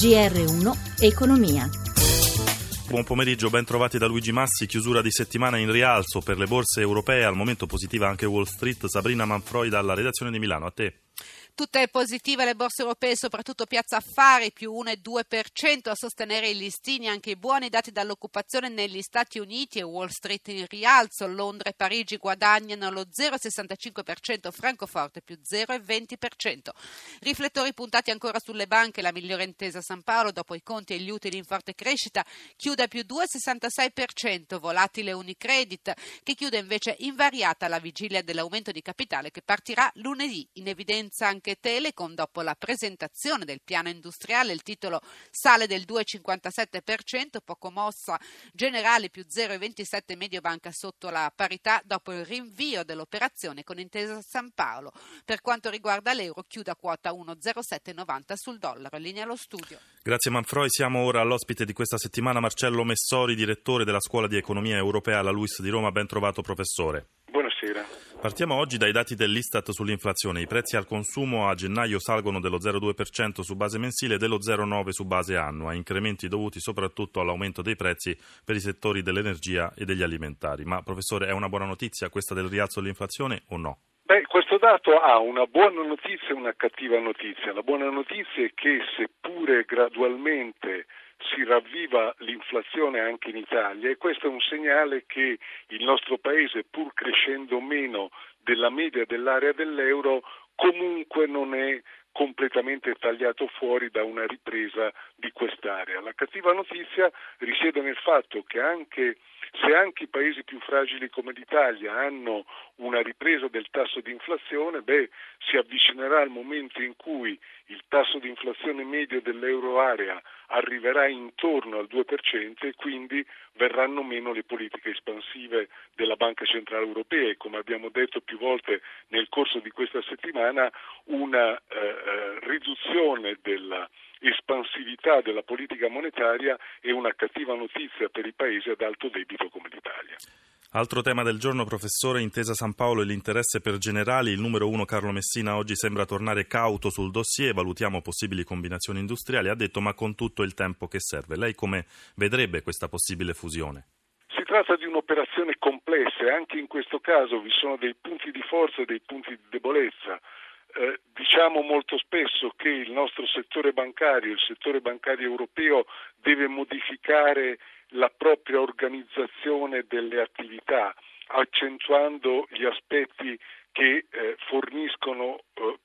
GR1 Economia. Buon pomeriggio, ben trovati da Luigi Massi, chiusura di settimana in rialzo per le borse europee, al momento positiva anche Wall Street. Sabrina Manfroi dalla redazione di Milano, a te. Tutte positive le borse europee, soprattutto Piazza Affari, più 1,2% a sostenere i listini, anche i buoni dati dall'occupazione negli Stati Uniti e Wall Street in rialzo, Londra e Parigi guadagnano lo 0,65%, Francoforte più 0,20%. Riflettori puntati ancora sulle banche, la migliore intesa San Paolo dopo i conti e gli utili in forte crescita chiude a più 2,66%, volatile Unicredit che chiude invece invariata alla vigilia dell'aumento di capitale che partirà lunedì, in evidenza anche anche Telecom dopo la presentazione del piano industriale. Il titolo sale del 2,57%, poco mossa generale più 0,27 Mediobanca sotto la parità dopo il rinvio dell'operazione con Intesa San Paolo. Per quanto riguarda l'euro chiude a quota 1,0790 sul dollaro. In linea allo studio. Grazie Manfroi, siamo ora all'ospite di questa settimana Marcello Messori, direttore della Scuola di Economia Europea alla Luis di Roma. Ben trovato professore. Buonasera. Partiamo oggi dai dati dell'Istat sull'inflazione. I prezzi al consumo a gennaio salgono dello 0,2% su base mensile e dello 0,9% su base annua, incrementi dovuti soprattutto all'aumento dei prezzi per i settori dell'energia e degli alimentari. Ma professore, è una buona notizia questa del rialzo dell'inflazione o no? Beh, questo dato ha una buona notizia e una cattiva notizia. La buona notizia è che seppure gradualmente si ravviva l'inflazione anche in Italia e questo è un segnale che il nostro Paese, pur crescendo meno della media dell'area dell'euro, comunque non è completamente tagliato fuori da una ripresa di quest'area. La cattiva notizia risiede nel fatto che anche se anche i paesi più fragili come l'Italia hanno una ripresa del tasso di inflazione, beh, si avvicinerà al momento in cui il tasso di inflazione medio dell'euro area arriverà intorno al 2% e quindi verranno meno le politiche espansive della Banca Centrale Europea e come abbiamo detto più volte nel corso di questa settimana una eh, eh riduzione della espansività della politica monetaria è una cattiva notizia per i paesi ad alto debito come l'Italia. Altro tema del giorno, professore, intesa San Paolo e l'interesse per generali. Il numero uno Carlo Messina oggi sembra tornare cauto sul dossier, valutiamo possibili combinazioni industriali. Ha detto ma con tutto il tempo che serve. Lei come vedrebbe questa possibile fusione? Si tratta di un'operazione complessa e anche in questo caso vi sono dei punti di forza e dei punti di debolezza. Eh, diciamo molto spesso che il nostro settore bancario, il settore bancario europeo deve modificare la propria organizzazione delle attività, accentuando gli aspetti che eh, forniscono eh,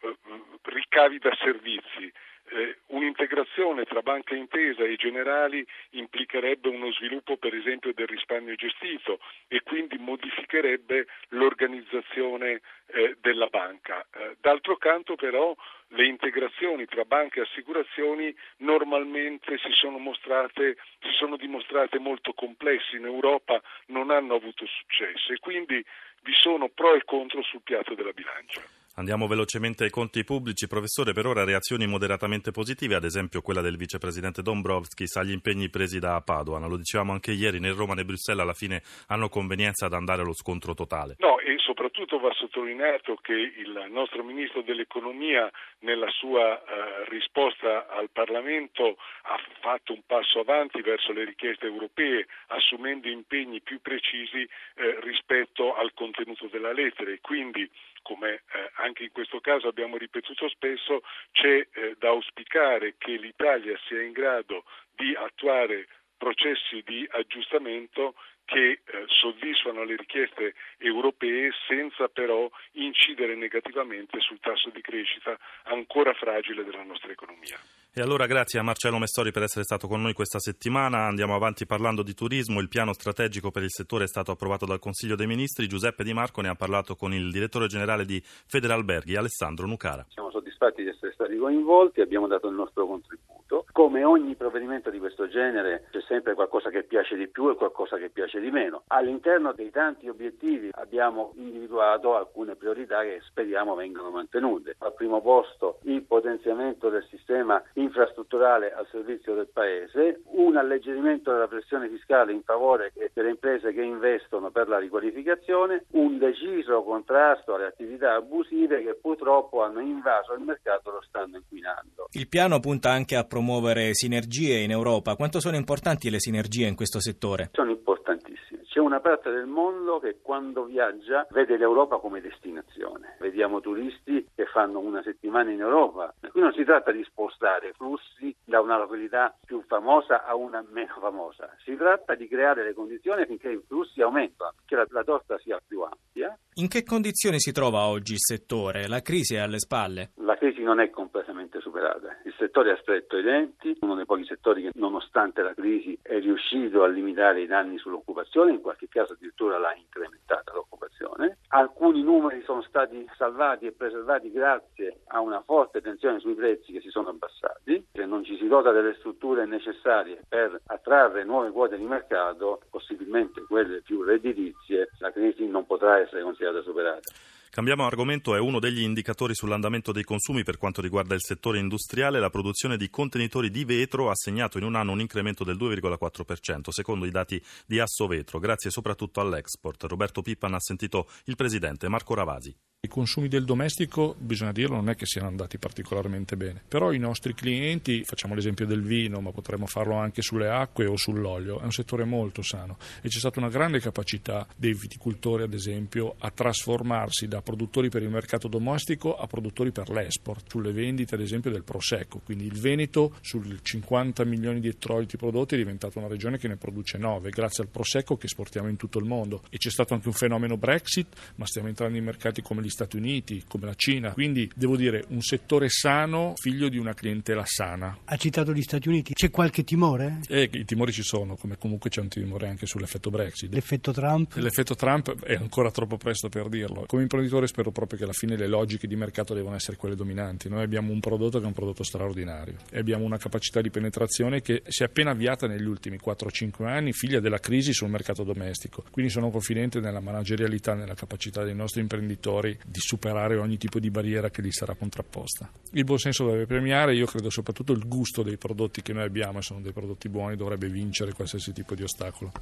eh, ricavi da servizi. Eh, un'integrazione tra banca intesa e generali implicherebbe uno sviluppo per esempio del risparmio gestito e quindi modificherebbe l'organizzazione eh, della banca. Eh, d'altro canto però le integrazioni tra banche e assicurazioni normalmente si sono, mostrate, si sono dimostrate molto complesse, in Europa non hanno avuto successo e quindi vi sono pro e contro sul piatto della bilancia. Andiamo velocemente ai conti pubblici. Professore, per ora reazioni moderatamente positive, ad esempio quella del vicepresidente Dombrovskis agli impegni presi da Padoan. Lo dicevamo anche ieri, né Roma né Bruxelles alla fine hanno convenienza ad andare allo scontro totale. No, e soprattutto va sottolineato che il nostro ministro dell'economia nella sua eh, risposta al Parlamento ha fatto un passo avanti verso le richieste europee, assumendo impegni più precisi eh, rispetto al contenuto della lettera e quindi come eh, anche in questo caso abbiamo ripetuto spesso, c'è eh, da auspicare che l'Italia sia in grado di attuare processi di aggiustamento che eh, soddisfano le richieste europee senza però incidere negativamente sul tasso di crescita ancora fragile della nostra economia. E allora grazie a Marcello Messori per essere stato con noi questa settimana. Andiamo avanti parlando di turismo. Il piano strategico per il settore è stato approvato dal Consiglio dei Ministri. Giuseppe Di Marco ne ha parlato con il direttore generale di Federalberghi, Alessandro Nucara. Siamo soddisfatti di essere stati coinvolti, abbiamo dato il nostro contributo. Come ogni provvedimento di questo genere c'è sempre qualcosa che piace di più e qualcosa che piace di meno. All'interno dei tanti obiettivi abbiamo individuato alcune priorità che speriamo vengano mantenute. Al primo posto il potenziamento del sistema infrastrutturale al servizio del Paese, un alleggerimento della pressione fiscale in favore delle imprese che investono per la riqualificazione, un deciso contrasto alle attività abusive che purtroppo hanno invaso il mercato e lo stanno inquinando. Il piano punta anche a promuovere sinergie in Europa. Quanto sono importanti le sinergie in questo settore? Sono importantissime. C'è una parte del mondo che quando viaggia vede l'Europa come destinazione. Vediamo turisti che fanno una settimana in Europa. Qui non si tratta di spostare flussi da una località più famosa a una meno famosa. Si tratta di creare le condizioni affinché i flussi aumentino, che la, la torta sia più ampia. In che condizioni si trova oggi il settore? La crisi è alle spalle? La crisi non è completamente superata. Il settore ha stretto i denti, uno dei pochi settori che nonostante la crisi è riuscito a limitare i danni sull'occupazione, in qualche caso addirittura l'ha incrementata l'occupazione. Alcuni numeri sono stati salvati e preservati grazie a una forte tensione sui prezzi che si sono abbassati. Se non ci si dota delle strutture necessarie per attrarre nuove quote di mercato, possibilmente quelle più redditizie, la crisi non potrà essere considerata superata. Cambiamo argomento, è uno degli indicatori sull'andamento dei consumi per quanto riguarda il settore industriale. La produzione di contenitori di vetro ha segnato in un anno un incremento del 2,4%, secondo i dati di Assovetro, grazie soprattutto all'export. Roberto Pippan ha sentito il presidente Marco Ravasi. I consumi del domestico, bisogna dirlo, non è che siano andati particolarmente bene, però i nostri clienti, facciamo l'esempio del vino, ma potremmo farlo anche sulle acque o sull'olio, è un settore molto sano e c'è stata una grande capacità dei viticoltori, ad esempio, a trasformarsi da produttori per il mercato domestico a produttori per l'export, sulle vendite ad esempio del Prosecco, quindi il Veneto sul 50 milioni di ettroliti prodotti è diventata una regione che ne produce 9, grazie al Prosecco che esportiamo in tutto il mondo e c'è stato anche un fenomeno Brexit, ma stiamo entrando in mercati come gli Stati Uniti, come la Cina, quindi devo dire un settore sano, figlio di una clientela sana. Ha citato gli Stati Uniti, c'è qualche timore? Eh, I timori ci sono, come comunque c'è un timore anche sull'effetto Brexit. L'effetto Trump? L'effetto Trump è ancora troppo presto per dirlo. Come imprenditore spero proprio che alla fine le logiche di mercato devono essere quelle dominanti. Noi abbiamo un prodotto che è un prodotto straordinario e abbiamo una capacità di penetrazione che si è appena avviata negli ultimi 4-5 anni, figlia della crisi sul mercato domestico. Quindi sono confidente nella managerialità, nella capacità dei nostri imprenditori di superare ogni tipo di barriera che gli sarà contrapposta. Il buon senso deve premiare, io credo soprattutto il gusto dei prodotti che noi abbiamo e sono dei prodotti buoni, dovrebbe vincere qualsiasi tipo di ostacolo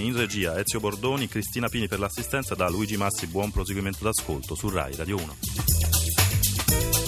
in regia Ezio Bordoni, Cristina Pini per l'assistenza da Luigi Massi, buon proseguimento d'ascolto su Rai Radio 1.